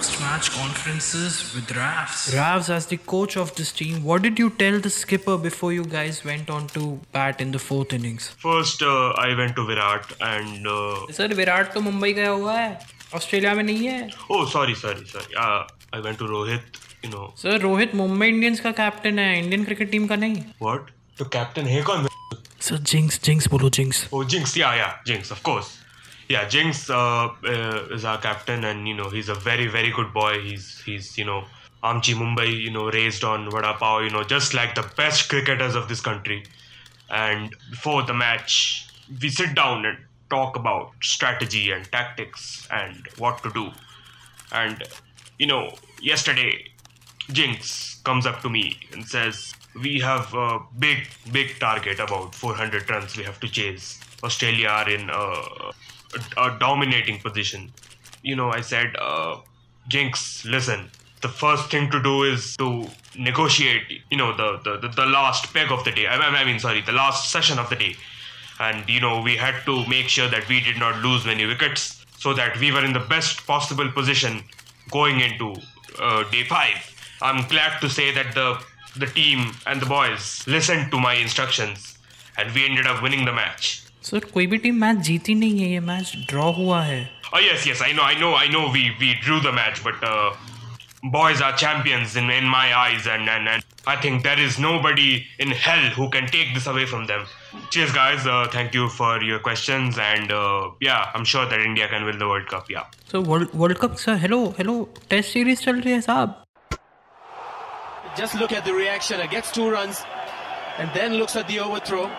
post-match conferences with Ravs. Ravs, as the coach of this team, what did you tell the skipper before you guys went on to bat in the fourth innings? First, uh, I went to Virat and. Uh, sir Virat तो मुंबई गया हुआ है Australia में नहीं है oh, sorry, sorry, sorry. Uh, I went to Rohit. You know sir Rohit Mumbai Indians का captain है Indian cricket team का नहीं what? The captain है कौन? सर जिंक्स जिंक्स बोलो Jinx Oh, Jinx. Yeah, yeah, Jinx. Of course. Yeah, Jinx uh, uh, is our captain, and you know he's a very, very good boy. He's he's you know Amchi Mumbai, you know raised on vada pav, you know just like the best cricketers of this country. And before the match, we sit down and talk about strategy and tactics and what to do. And you know, yesterday, Jinx comes up to me and says, "We have a big, big target about 400 runs. We have to chase. Australia are in a, a, dominating position." You know, I said, uh, "Jinx, listen. The first thing to do is to negotiate. You know, the the, the, the last peg of the day. I, I mean, sorry, the last session of the day." and you know we had to make sure that we did not lose many wickets so that we were in the best possible position going into uh, day 5 i'm glad to say that the the team and the boys listened to my instructions and we ended up winning the match sir कोई भी team match जीती नहीं है ये match draw हुआ है oh yes yes i know i know i know we we drew the match but uh, boys are champions in, in my eyes and, and and i think there is nobody in hell who can take this away from them cheers guys uh, thank you for your questions and uh, yeah i'm sure that india can win the world cup yeah sir world world cup sir hello hello test series चल रही है साहब Just look at the reaction. It gets two runs and then looks at the overthrow.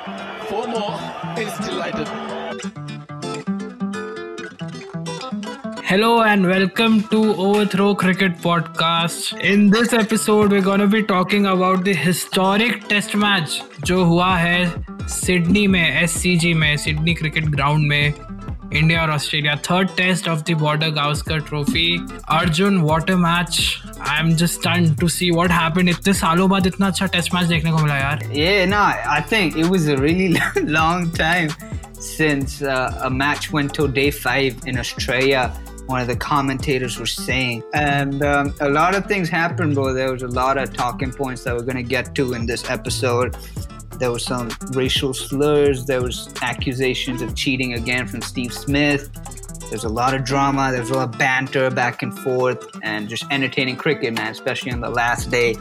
Four more. Is delighted. Hello and welcome to Overthrow Cricket Podcast. In this episode, we're gonna be talking about the historic test match जो हुआ है Sydney में SCG में Sydney cricket ground में India और Australia third test of the Border Gavaskar trophy Arjun water match I am just stun to see what happened इतने सालों बाद इतना अच्छा टेस्ट मैच देखने को मिला यार Yeah, no, I think it was a really long time since uh, a match went till day five in Australia. One of the commentators was saying, and um, a lot of things happened, bro. There was a lot of talking points that we're gonna get to in this episode. There was some racial slurs. There was accusations of cheating again from Steve Smith. There's a lot of drama. There's a lot of banter back and forth, and just entertaining cricket, man. Especially on the last day,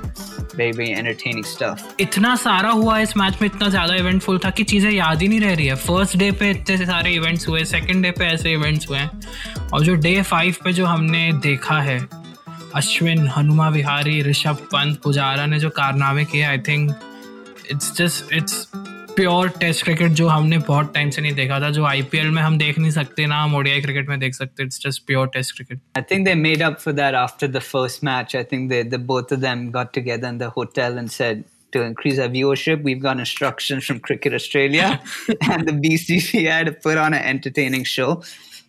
very very entertaining stuff. इतना सारा हुआ इस match में इतना ज्यादा eventful था कि चीजें याद ही नहीं रह रही है फर्स्ट डे पे इतने सारे इवेंट्स हुए सेकंड डे पे ऐसे इवेंट्स हुए हैं और जो डे फाइव पे जो हमने देखा है अश्विन हनुमा विहारी ऋषभ पंत पुजारा ने जो कारनामे किए I think it's just it's pure test cricket जो हमने बहुत टाइम से नहीं देखा था जो आईपीएल में हम देख नहीं सकते ना हम ओडीआई क्रिकेट में देख सकते it's just pure test cricket I think they made up for that after the first match. I think they, the both of them got together in the hotel and said, to increase our viewership, we've got instructions from Cricket Australia and the BCCI to put on an entertaining show.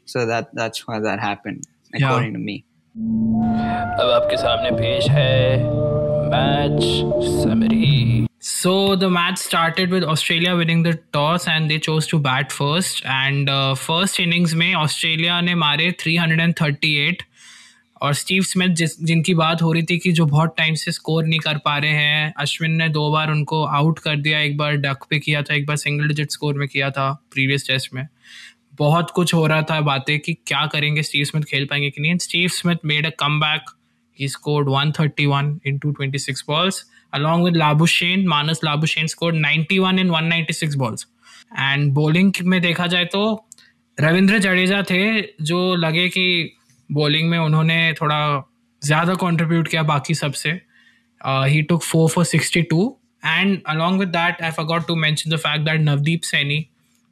So that that's why that happened, according yeah. to me. अब आपके सामने पेश है match summary So the match started with Australia winning the toss and they chose to bat first. And uh, first innings में Australia ने मारे 338 और Steve Smith जिस जिनकी बात हो रही थी कि जो बहुत टाइम से स्कोर नहीं कर पा रहे हैं अश्विन ने दो बार उनको आउट कर दिया एक बार डक पे किया था एक बार सिंगल डिजिट स्कोर में किया था प्रीवियस टेस्ट में। बहुत कुछ हो रहा था बातें कि क्या करेंगे स्टीव स्मिथ खेल पाएँगे कि नहीं। Steve Smith made a comeback he scored 131 in 226 balls. Along with Labuschagne Manas Labuschagne scored 91 in 196 balls and bowling में देखा जाए तो रविंद्र जडेजा थे जो लगे कि बॉलिंग में उन्होंने थोड़ा ज़्यादा कंट्रीब्यूट किया बाकी सबसे ही took four for sixty two and along with that I forgot to mention the fact that Navdeep Saini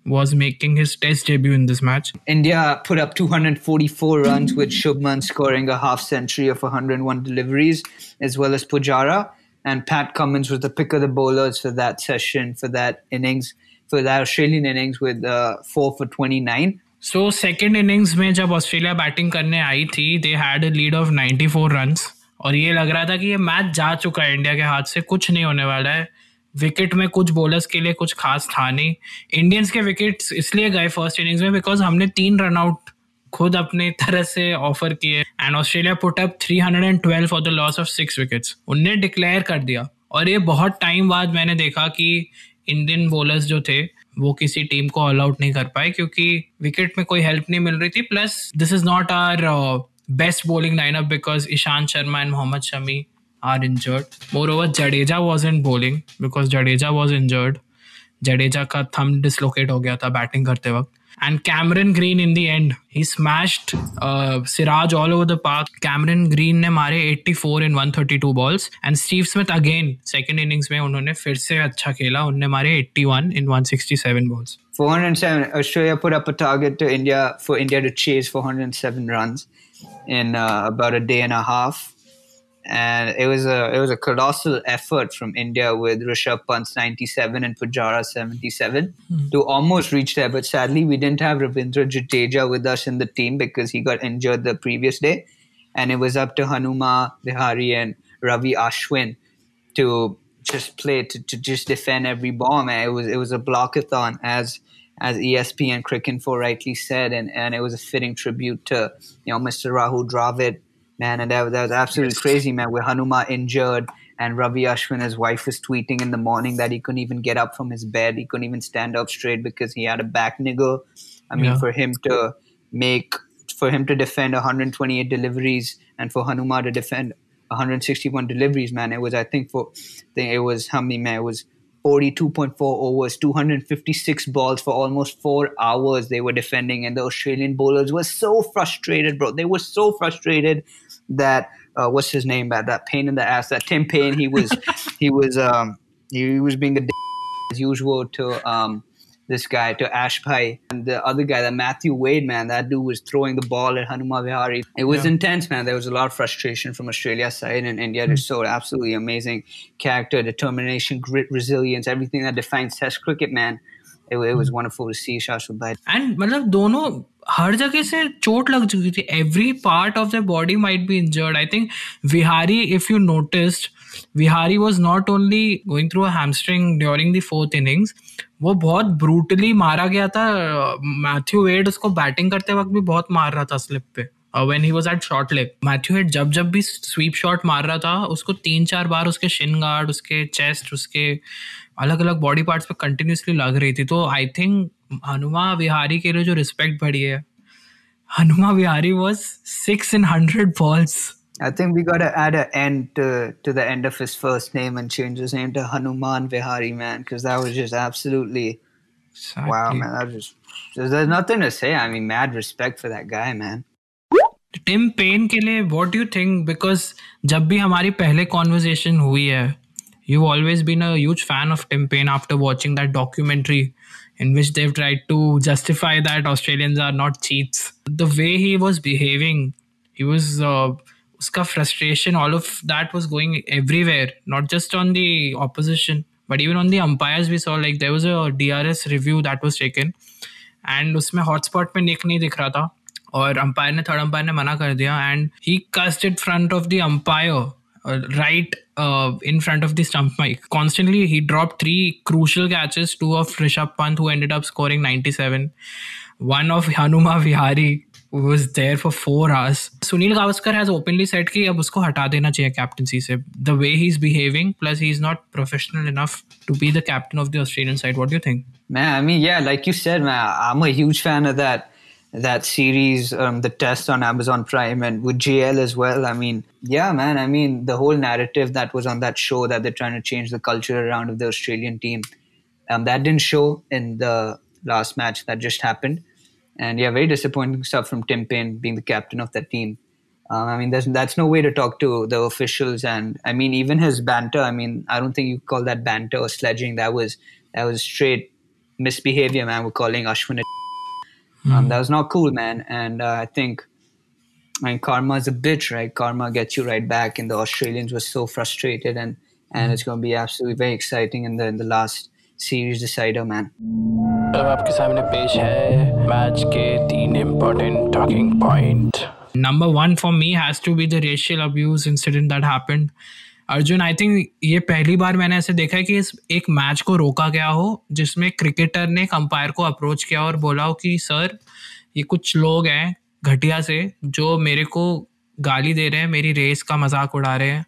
was making his test debut in this match. India put up 244 runs with Shubman scoring a half century of 101 deliveries, as well as Pujara. And Pat Cummins was the pick of the bowlers for that session, for that innings, for that Australian innings with uh, four for 29. So second innings में जब Australia batting करने आई थी they had lead of 94 runs और ये लग रहा था कि ये मैच जा चुका है इंडिया के हाथ से कुछ नहीं होने वाला है। विकेट में कुछ बॉलर्स के लिए कुछ खास था नहीं। इंडियंस के विकेट्स इसलिए गए फ़र्स्ट इनिंग्स में बिकॉज़ हमने तीन रन आउट खुद अपने तरह से ऑफ़र किए and Australia put up 312 for the loss of six wickets उनने डिक्लेयर कर दिया। और ये बहुत टाइम बाद मैंने देखा कि इंडियन बॉलर्स जो थे, वो किसी टीम को ऑल आउट नहीं कर पाए क्योंकि विकेट में कोई हेल्प नहीं मिल रही थी। Plus this is not our best bowling lineup because Ishant Sharma and Mohammed Shami are injured moreover Jadeja was in bowling because Jadeja was injured Jadeja का थम डिसलोकेट हो गया था बैटिंग करते वक्त। and Cameron Green in the end he smashed uh, Siraj all over the park. Cameron Green ने मारे 84 in 132 balls and Steve Smith again second innings में उन्होंने फिर से अच्छा खेला उन्होंने मारे 81 in 167 balls. 407 Australia put up a target to India for India to chase 407 runs in uh, about a day and a half and it was a it was a colossal effort from India with Rishabh Pant's 97 and Pujara 77 mm-hmm. to almost reach there. But sadly, we didn't have Ravindra Jadeja with us in the team because he got injured the previous day, and it was up to Hanuma Vihari and Ravi Ashwin to just play to, to just defend every ball. Man, it was it was a blockathon as as ESPN Cricinfo rightly said, and, and it was a fitting tribute to you know Mr. Rahul Dravid man, and that, that was absolutely yes. crazy, man. With Hanuma injured and Ravi Ashwin, his wife was tweeting in the morning that he couldn't even get up from his bed. He couldn't even stand up straight because he had a back niggle. I mean, yeah. for him to make, for him to defend 128 deliveries and for Hanuma to defend 161 deliveries, man, it was, I think, for, I think it was how many, man? It was 42.4 overs, 256 balls for almost four hours they were defending. And the Australian bowlers were so frustrated, bro. They were so frustrated that uh, what's his name? That that pain in the ass. That Tim Payne. He was he was um he was being a d- as usual to um this guy to Ash Bhai and the other guy, that Matthew Wade, man, that dude was throwing the ball at Hanuma Vihari. It was yeah. intense, man. There was a lot of frustration from Australia's side, and India just showed absolutely amazing character, determination, grit, resilience, everything that defines Test cricket, man. It, it was wonderful to see Shashwat Bhai. And मतलब दोनों हर जगह से चोट लग चुकी थी। Every part of the body might be injured I think Vihari if you noticed Vihari was not only going through hamstring during the fourth innings वो बहुत ब्रूटली मारा गया था। मैथ्यू वेड उसको बैटिंग करते वक्त भी बहुत मार रहा था स्लिप पे। When he was at short leg Matthew Head जब जब भी स्वीप शॉट मार रहा था उसको तीन चार बार उसके शिन गार्ड उसके चेस्ट उसके अलग अलग बॉडी पार्ट्स पे कंटिन्यूसली लग रही थी तो आई थिंक हनुमा विहारी के लिए जो रिस्पेक्ट बढ़ी है Hanuma Vihari was six in hundred balls I think we got to add an end to, to the end of his first name and change his name to Hanuman Vihari, man, because that was just absolutely exactly. wow, man. That was just, there's nothing to say. I mean, mad respect for that guy, man. Tim Paine के लिए what you think because जब भी हमारी पहले conversation हुई है you always been a fan of Tim Paine after watching that documentary in which they tried to justify that Australians are not cheats the way he was behaving he was उसका frustration all of that was going everywhere not just on the opposition but even on the umpires we saw like there was a D R S review that was taken and उसमें hotspot में निक नहीं दिख रहा था। और umpire ने third umpire ने मना कर दिया and he cussed it front of the umpire right in front of the stump mic constantly he drop three crucial catches two of Rishabh Pant who ended up scoring ninety seven one of Hanuma Vihari was there for four hours Sunil Gavaskar has openly said कि अब उसको हटा देना चाहिए captaincy से। The way he is behaving plus he is not professional enough to be the captain of the Australian side what you think मैं I mean yeah like you said मैं I am a huge fan of that that series, um, the test on Amazon Prime, and with JL as well. I mean, yeah, man. I mean, the whole narrative that was on that show that they're trying to change the culture around of the Australian team, um, that didn't show in the last match that just happened. And yeah, very disappointing stuff from Tim Payne being the captain of that team. Um, I mean, that's no way to talk to the officials, and I mean, even his banter. I mean, I don't think you call that banter or sledging. That was that was straight misbehavior, man. We're calling Ashwin. Mm. Um, that was not cool, man. And uh, I think, I mean, karma is a bitch, right? Karma gets you right back. And the Australians were so frustrated, and and mm. it's going to be absolutely very exciting in the in the last series decider, man. अब आपके सामने पेश है match के तीन important talking point number one for me has to be the racial abuse incident that happened Arjun I think ये पहली बार मैंने ऐसे देखा है कि इस एक मैच को रोका गया हो, जिसमें क्रिकेटर ने एक अंपायर को अप्रोच किया और बोला हो कि सर ये कुछ लोग हैं घटिया से जो मेरे को गाली दे रहे हैं, मेरी रेस का मज़ाक उड़ा रहे हैं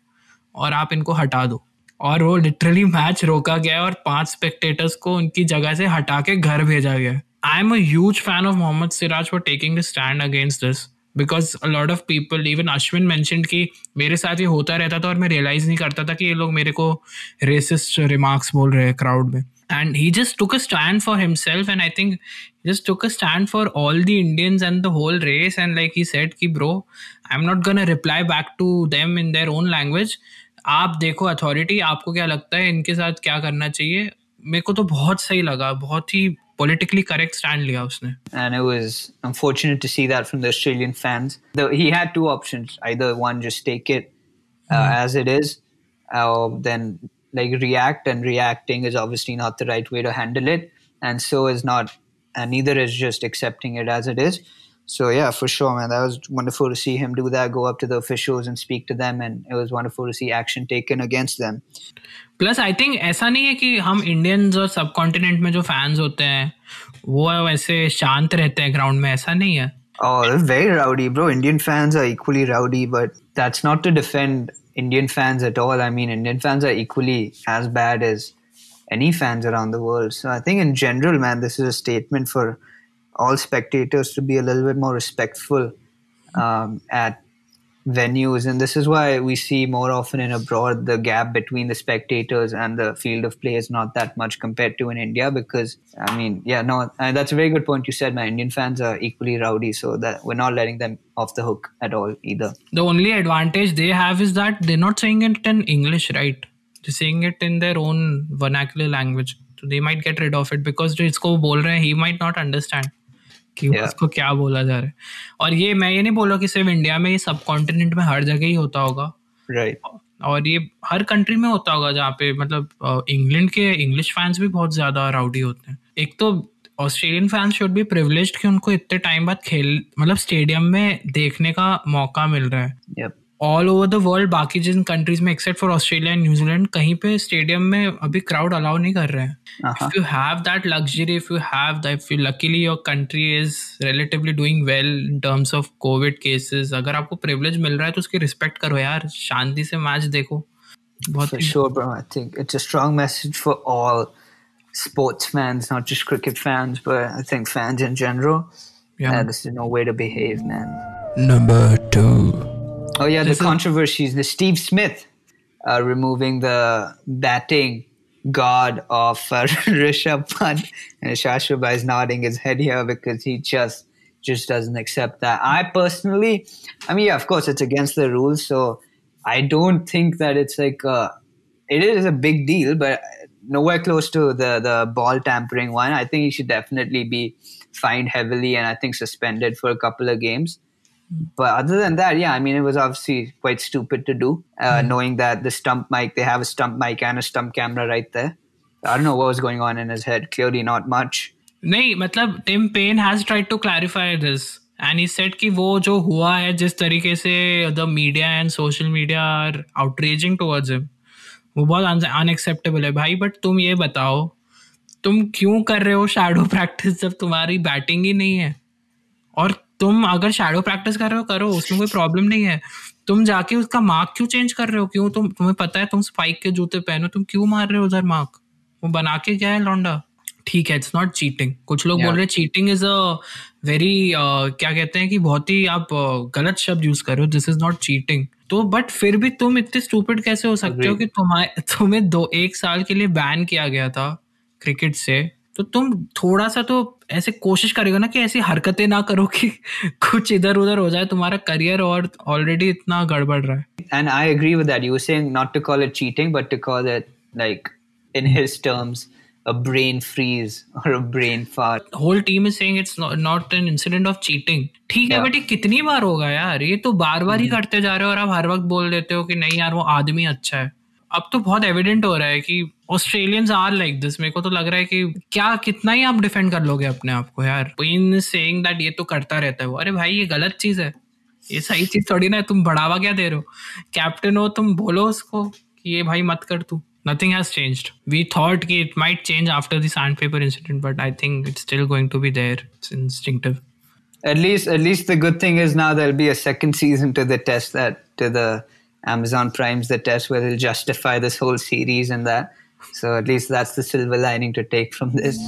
और आप इनको हटा दो। और वो लिटरली मैच रोका गया और पाँच स्पेक्टेटर्स को उनकी जगह से हटा के घर भेजा गया। I am a fan of Mohammed Siraj for taking stand against this because lot of people even Ashwin mention कि मेरे साथ ये होता रहता था और मैं रियलाइज़ नहीं करता था कि ये लोग मेरे को रेसिस्ट रिमार्क्स बोल रहे हैं क्राउड में। And he just took a stand for himself and I think just took a stand for all the Indians and the whole race and like he said कि bro I am not gonna reply back to them in their own language आप देखो authority आपको क्या लगता है? इनके साथ क्या करना चाहिए? मेरे को तो बहुत सही लगा, बहुत ही politically correct stand liya usne. And it was unfortunate to see that from the Australian fans. Though he had two options: either one, just take it uh, mm. as it is, or then like react. And reacting is obviously not the right way to handle it, and so is not, and neither is just accepting it as it is So yeah, for sure, man, that was wonderful to see him do that. Go up to the officials and speak to them, and it was wonderful to see action taken against them. Plus I think ऐसा नहीं है कि हम Indians और सब continent में जो fans होते हैं वो वैसे शांत रहते हैं ग्राउंड में ऐसा नहीं है Oh, they're very rowdy, bro. Indian fans are equally rowdy, but that's not to defend Indian fans at all. I mean, Indian fans are equally as bad as any fans around the world. So I think in general, man, this is a statement for all spectators to be a little bit more respectful um, at venues. And this is why we see more often in abroad the gap between the spectators and the field of play is not that much compared to in india because i mean yeah no that's a very good point you said. My indian fans are equally rowdy so that we're not letting them off the hook at all either. The only advantage they have is that they're not saying it in english right? They're saying it in their own vernacular language. So they might get rid of it because it's bol rahe, he might not understand कि yeah. उसको क्या बोला जा रहा है और ये मैं ये नहीं बोल रहा कि सिर्फ़ इंडिया में ये सब कॉन्टिनेंट में हर जगह ही होता होगा राइट right. और ये हर कंट्री में होता होगा जहाँ पे मतलब इंग्लैंड के इंग्लिश फैंस भी बहुत ज़्यादा राउडी होते हैं एक तो Australian fans should be privilege कि उनको इतने टाइम बाद खेल मतलब स्टेडियम में देखने का मौका मिल रहा है. ऑल ओवर द वर्ल्ड बाकी जिन कंट्रीज़ में except for Australia and New Zealand कहीं पे स्टेडियम में अभी क्राउड अलाउ नहीं कर रहे हैं If you have that luxury if you have that if you luckily your country is relatively doing well in terms of COVID cases अगर आपको प्रिविलेज मिल रहा है तो उसकी रिस्पेक्ट करो यार शांति से मैच देखो बहुत sure bro I think it's a strong message for all sports fans not just cricket fans but I think fans in general yeah, yeah this is no way to behave man number 2 Oh yeah, the controversies. The Steve Smith uh, removing the batting god of uh, Rishabh Pant, and Shashwaba is nodding his head here because he just just doesn't accept that. I personally, I mean, yeah, of course, it's against the rules, so I don't think that it's like a, it is a big deal, but nowhere close to the the ball tampering one. I think he should definitely be fined heavily and I think suspended for a couple of games but other than that, yeah, I mean, it was obviously quite stupid to do, uh, mm. knowing that the stump mic, they have a stump mic and a stump camera right there. I don't know what was going on in his head. Clearly, not much. नहीं मतलब Tim Paine has tried to clarify this and he said कि वो जो हुआ है जिस तरीके से the media and social media are outreaching towards him वो बहुत अनएक्सेप्टेबल है भाई बट तुम ये बताओ तुम क्यों कर रहे हो शैडो प्रैक्टिस जब तुम्हारी बैटिंग ही नहीं है और तुम अगर शैडो प्रैक्टिस कर रहे हो करो उसमें कोई प्रॉब्लम नहीं है। तुम जाके उसका मार्क क्यों चेंज कर रहे हो? क्यों तुम तुम्हें पता है तुम स्पाइक के जूते पहनो तुम क्यों मार रहे हो उधर मार्क वो बना के क्या है लौंडा। ठीक है इट्स नॉट चीटिंग कुछ लोग yeah. बोल रहे हैं चीटिंग इज़ अ वेरी क्या कहते हैं कि बहुत ही आप uh, गलत शब्द यूज़ कर रहे हो दिस इज़ नॉट चीटिंग तो बट फिर भी तुम इतने स्टूपिड कैसे हो सकते हो कि तुम्हारे तुम्हें दो एक साल के लिए बैन किया गया था क्रिकेट से? तो तुम थोड़ा सा तो ऐसे कोशिश करेगा ना कि ऐसी हरकतें ना करो कि कुछ इधर उधर हो जाए तुम्हारा करियर और ऑलरेडी इतना गड़बड़ रहा है and I agree with that you saying not to call it cheating but to call it like in his terms a brain freeze or a brain fart. Whole team is saying it's not, not an incident of cheating. ठीक yeah. है but ये कितनी बार होगा यार ये तो बार बार ही hmm. करते जा रहे हो और आप हर वक्त बोल देते हो कि नहीं यार वो आदमी अच्छा है अब तो बहुत एविडेंट हो रहा है कि ऑस्ट्रेलियंस आर लाइक दिस मेरे को तो लग रहा है कि क्या कितना ही आप डिफेंड कर लोगे अपने आप को यार इन सेइंग दैट ये तो करता रहता है वो अरे भाई ये गलत चीज़ है ये सही चीज़ थोड़ी ना तुम बढ़ावा क्या दे रहे हो कैप्टन हो तुम बोलो उसको कि ये भाई मत कर तू nothing has changed. We thought it might change after the sandpaper incident, but I think it's still going to be there. It's instinctive. at least at least the good thing is now there'll be a second season to the test that to the Amazon Prime's the test where they'll justify this whole series and that. So at least that's the silver lining to take from this.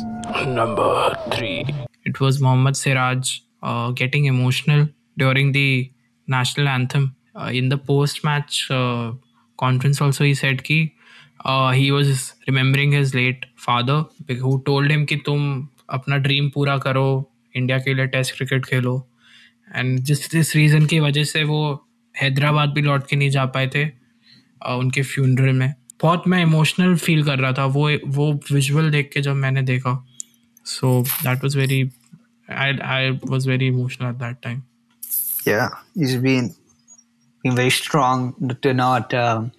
Number three. It was Mohammad Siraj uh, getting emotional during the national anthem. Uh, in the post-match uh, conference also he said ki uh, he was remembering his late father who told him कि तुम अपना dream पूरा करो India के लिए test cricket Khelo and जिस जिस reason की वजह से वो हैदराबाद भी लौट के नहीं जा पाए थे उनके फ्यूनरल में बहुत मैं इमोशनल फील कर रहा था वो वो विजुअल देख के जब मैंने देखा so that was very I I was very emotional at that time Yeah, he's been been very strong to not um,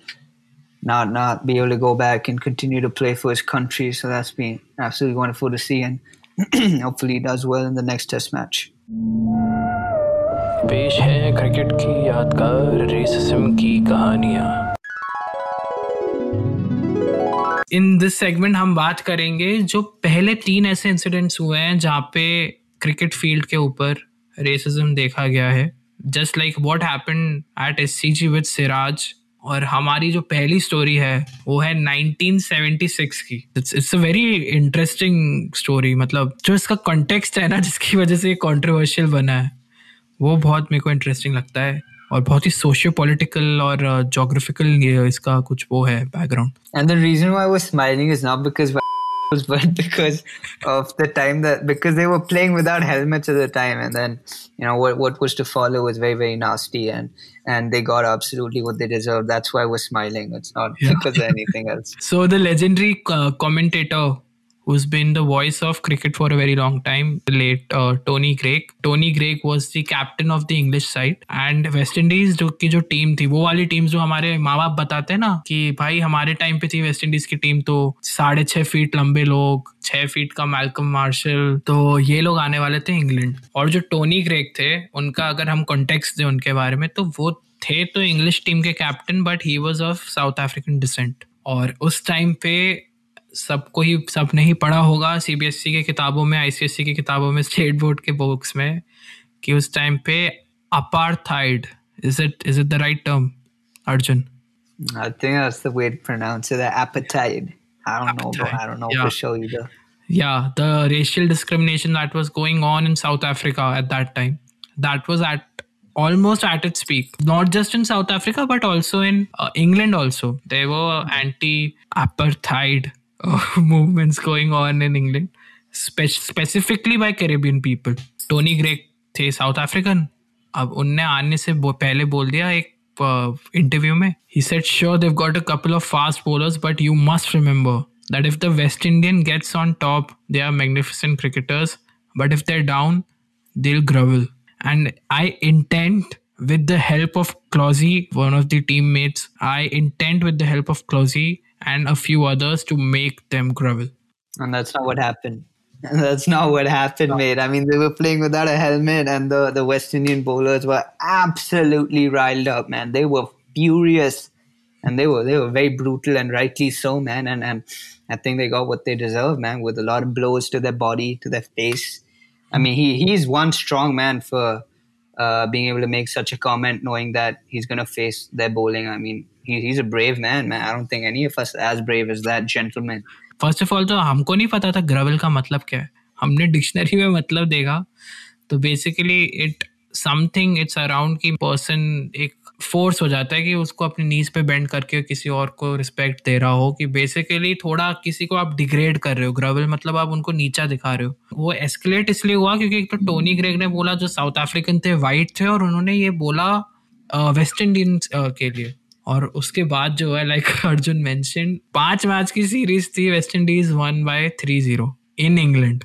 not not be able to go back and continue to play for his country. So that's been absolutely wonderful to see, and hopefully he does well in the next Test match. पेश है cricket की यादगार racism की कहानियाँ। In this segment हम बात करेंगे जो पहले तीन ऐसे इंसिडेंट्स हुए हैं जहाँ पे क्रिकेट फ़ील्ड के ऊपर रेसिज्म देखा गया है। Just like what happen at S C G with Siraj और हमारी जो पहली स्टोरी है, वो है 1976 की। It's a very interesting story मतलब जो इसका कॉन्टेक्स्ट है ना, जिसकी वजह से ये कॉन्ट्रोवर्शियल बना है। वो बहुत मेरे को इंटरेस्टिंग लगता है और बहुत ही सोशियो पॉलिटिकल और जोग्राफिकल uh, इसका कुछ वो है background and the reason why I was smiling is not because but because of the time that because they were playing without helmets at the time and then you know what what was to follow was very very nasty and and they got absolutely what they deserved that's why we're smiling it's not yeah. because of anything else so the legendary uh, commentator who's been the voice of cricket for a very long time, the late uh, Tony Greig. Tony Greig was the captain of the English side and West Indies जो की जो team थी वो वाली team जो हमारे माँ बाप बताते हैं ना कि भाई हमारे टाइम पे थी वेस्ट इंडीज की टीम तो साढ़े छह फीट लंबे लोग छह फीट का मैलकम मार्शल तो ये लोग आने वाले थे इंग्लैंड और जो टोनी ग्रेग थे उनका अगर हम कॉन्टेक्स्ट दें उनके बारे में तो वो थे तो इंग्लिश टीम के captain but he was of South African descent और उस टाइम पे सबको ही सबने ही पढ़ा होगा सीबीएसई के किताबों में आईसीएसई की किताबों में स्टेट बोर्ड के बुक्स में कि उस टाइम पे apartheid is it is it the right term Arjun I think that's the way to pronounce it. Appetite. I don't appetite. know, but I don't know yeah. for sure either. Yeah, the racial discrimination that was going on in South Africa at that time. That was at almost at its peak. Not just in South Africa, but also in uh, England. Also, there were anti-apartheid movements going on in England, spe- specifically by Caribbean people. Tony Greig थे south African अब उनने आने से बो, पहले बोल दिया एक इंटरव्यू uh, में ही said sure they've got a couple of fast bowlers but you must remember that if the West Indian gets on top, they are magnificent cricketers. But if they're down, they'll grovel. And I intend, with the help of Closey, one of the teammates, I intend with the help of Closey and a few others to make them grovel. And that's not what happened. That's not what happened, no. mate. I mean, they were playing without a helmet, and the, the West Indian bowlers were absolutely riled up, man. They were furious, and they were they were very brutal, and rightly so, man. And and I think they got what they deserve, man, with a lot of blows to their body, to their face. I mean, he he's one strong man for uh, being able to make such a comment, knowing that he's going to face their bowling. I mean, he, he's a brave man, man. I don't think any of us as brave as that gentleman. First of all तो हमको नहीं पता था ग्रवल का मतलब क्या है। हमने डिक्शनरी में मतलब देखा। तो basically it something it's around की पर्सन एक फोर्स हो जाता है कि उसको अपनी नीज पे बेंड करके किसी और को रिस्पेक्ट दे रहा हो कि बेसिकली थोड़ा किसी को आप डिग्रेड कर रहे हो। ग्रवल मतलब आप उनको नीचा दिखा रहे हो। वो एस्केलेट इसलिए हुआ क्योंकि एक तो टोनी ग्रेग ने बोला जो साउथ अफ्रीकन थे वाइट थे और उन्होंने ये बोला वेस्ट इंडियंस के लिए। और उसके बाद जो है लाइक अर्जुन मेंशन पाँच मैच की सीरीज़ थी West Indies won by three zero in England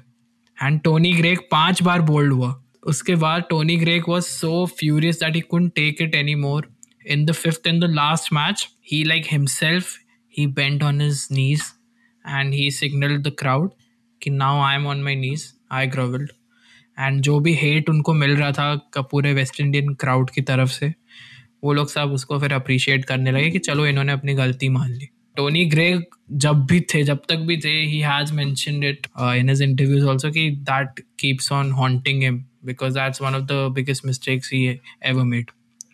and Tony Greig पाँच बार बोल्ड हुआ। उसके बाद Tony Greig was so furious that he couldn't take it any more in the fifth and the last match he like himself he bent on his knees and he signal the crowd कि now I am on my knees I grovelled and जो भी hate उनको मिल रहा था पूरे West Indian crowd की तरफ़ से वो लोग सब उसको फिर अप्रिशिएट करने लगे कि चलो इन्होंने अपनी गलती मान ली टोनी ग्रेग जब भी थे जब तक भी थे he has mentioned it in his interviews also कि that keeps on haunting him that's one of the biggest mistakes he ever made,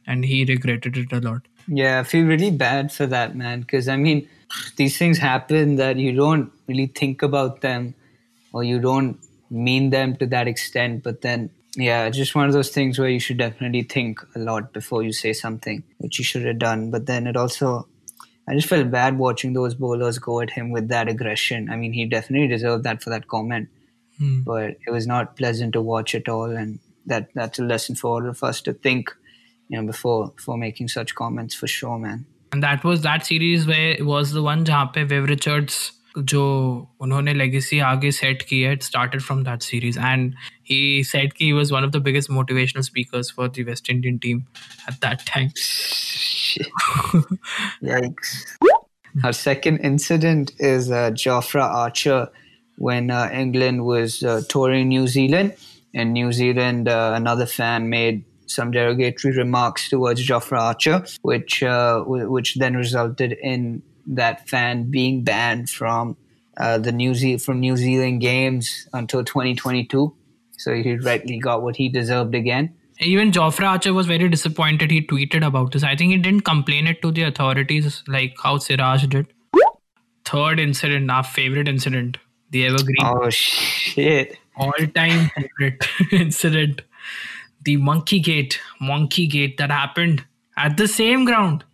and he regretted it a lot. Yeah, I feel really bad for that man because I mean, these things happen that you don't really think about them or you don't mean them to that extent, but then yeah, just one of those things where you should definitely think a lot before you say something, which you should have done. But then it also, I just felt bad watching those bowlers go at him with that aggression. I mean, he definitely deserved that for that comment, hmm. but it was not pleasant to watch at all. And that that's a lesson for all of us to think, you know, before before making such comments for sure, man. And that was that series where it was the one where Viv Richards जो उन्होंने legacy आगे set की है it started from that series and he said कि he was one of the biggest motivational speakers for the West Indian team at that time. Shit. Yikes. Our second incident is uh, Jofra Archer when uh, England was uh, touring New Zealand. And New Zealand, uh, another fan made some derogatory remarks towards Jofra Archer, which uh, w- which then resulted in that fan being banned from uh, the New Ze- from New Zealand games until 2022. So he rightly got what he deserved again. Even Jofra Archer was very disappointed. He tweeted about this. I think he didn't complain it to the authorities like how Siraj did. Third incident, our favorite incident, the Evergreen. Oh shit! all-time favorite incident the monkey gate monkey gate that happened at the same ground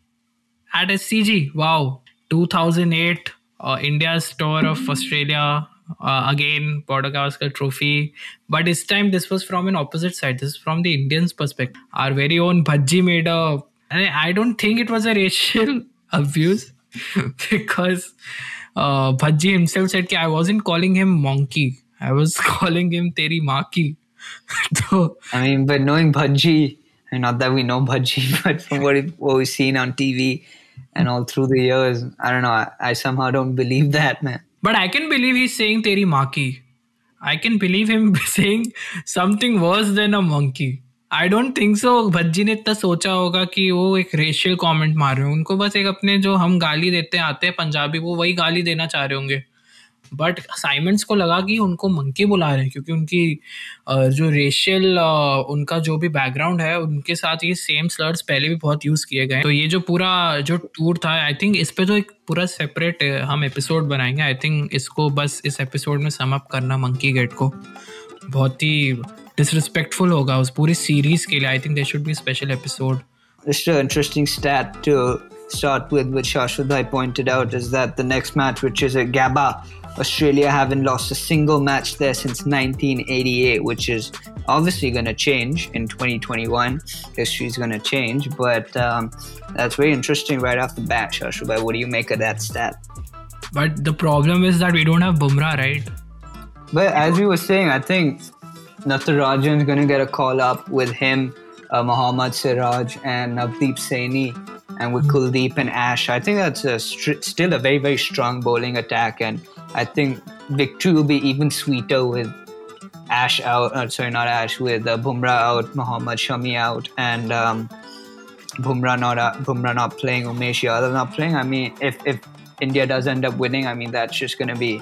at scg wow 2008 uh, india's tour of australia uh, again border gavaskar trophy but this time this was from an opposite side this is from the indians perspective our very own bhaji made a I I don't think it was a racial abuse because uh, Bhaji himself said that I wasn't calling him monkey. I was calling him Teri Maki. so I mean, but knowing Bhaji, mean, not that we know Bhaji, but from what, what we've seen on TV and all through the years, I don't know. I, I somehow don't believe that, man. But I can believe he's saying Teri Maki. I can believe him saying something worse than a monkey. I don't think so Bhajji ने इतना सोचा होगा कि वो एक racial comment मार रहे हो उनको बस एक अपने जो हम गाली देते आते हैं पंजाबी वो वही गाली देना चाह रहे होंगे बट साइमेंट्स को लगा कि उनको मंकी बुला रहे हैं, क्योंकि उनकी जो रेशियल उनका जो भी बैकग्राउंड है, उनके साथ ये सेम स्लर्स पहले भी बहुत यूज़ किए गए तो ये जो पूरा, जो टूर था आई थिंक इस पे तो एक पूरा सेपरेट हम एपिसोड बनाएँगे। आई थिंक इसको बस इस एपिसोड में सम अप करना मंकी गेट को। बहुत ही डिसरिस्पेक्टफुल होगा उस पूरी सीरीज़ के लिए। I think they should be special episode Just an interesting start with, which Ashwadhai pointed out, is that the next match, which is at GABA, Australia haven't lost a single match there since 1988, which is obviously going to change in 2021. History's going to change, but um, that's very interesting right off the bat, Shashubhai. What do you make of that stat? But the problem is that we don't have Bumrah, right? But as we were saying, I think Natarajan's going to get a call up with him, uh, Muhammad Siraj, and Navdeep Saini and with Kuldeep and Ash. I think that's a still a very, very strong bowling attack, and I think victory will be even sweeter with Ash out. Uh, sorry, not Ash, with uh, Bumrah out, Muhammad Shami out, and um, Bumrah not uh, Bumrah not playing, Umesh Yadav not playing. I mean, if if India does end up winning, I mean that's just going to be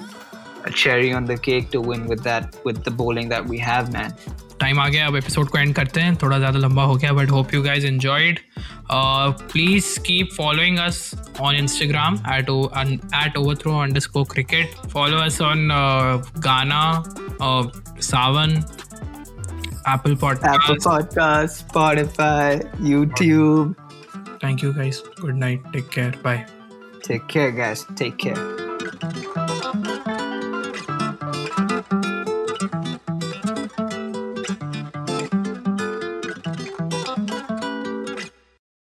a cherry on the cake to win with that with the bowling that we have, man. Time आ गया अब episode को and करते हैं। थोड़ा ज़्यादा लंबा हो गया but hope you guys enjoyed please keep following us on Instagram at at over throw under score cricket follow us on Gaana Saavn Apple Apple podcast Podcast, Spotify, YouTube. Thank you guys good night take care bye Take care, guys. Take care.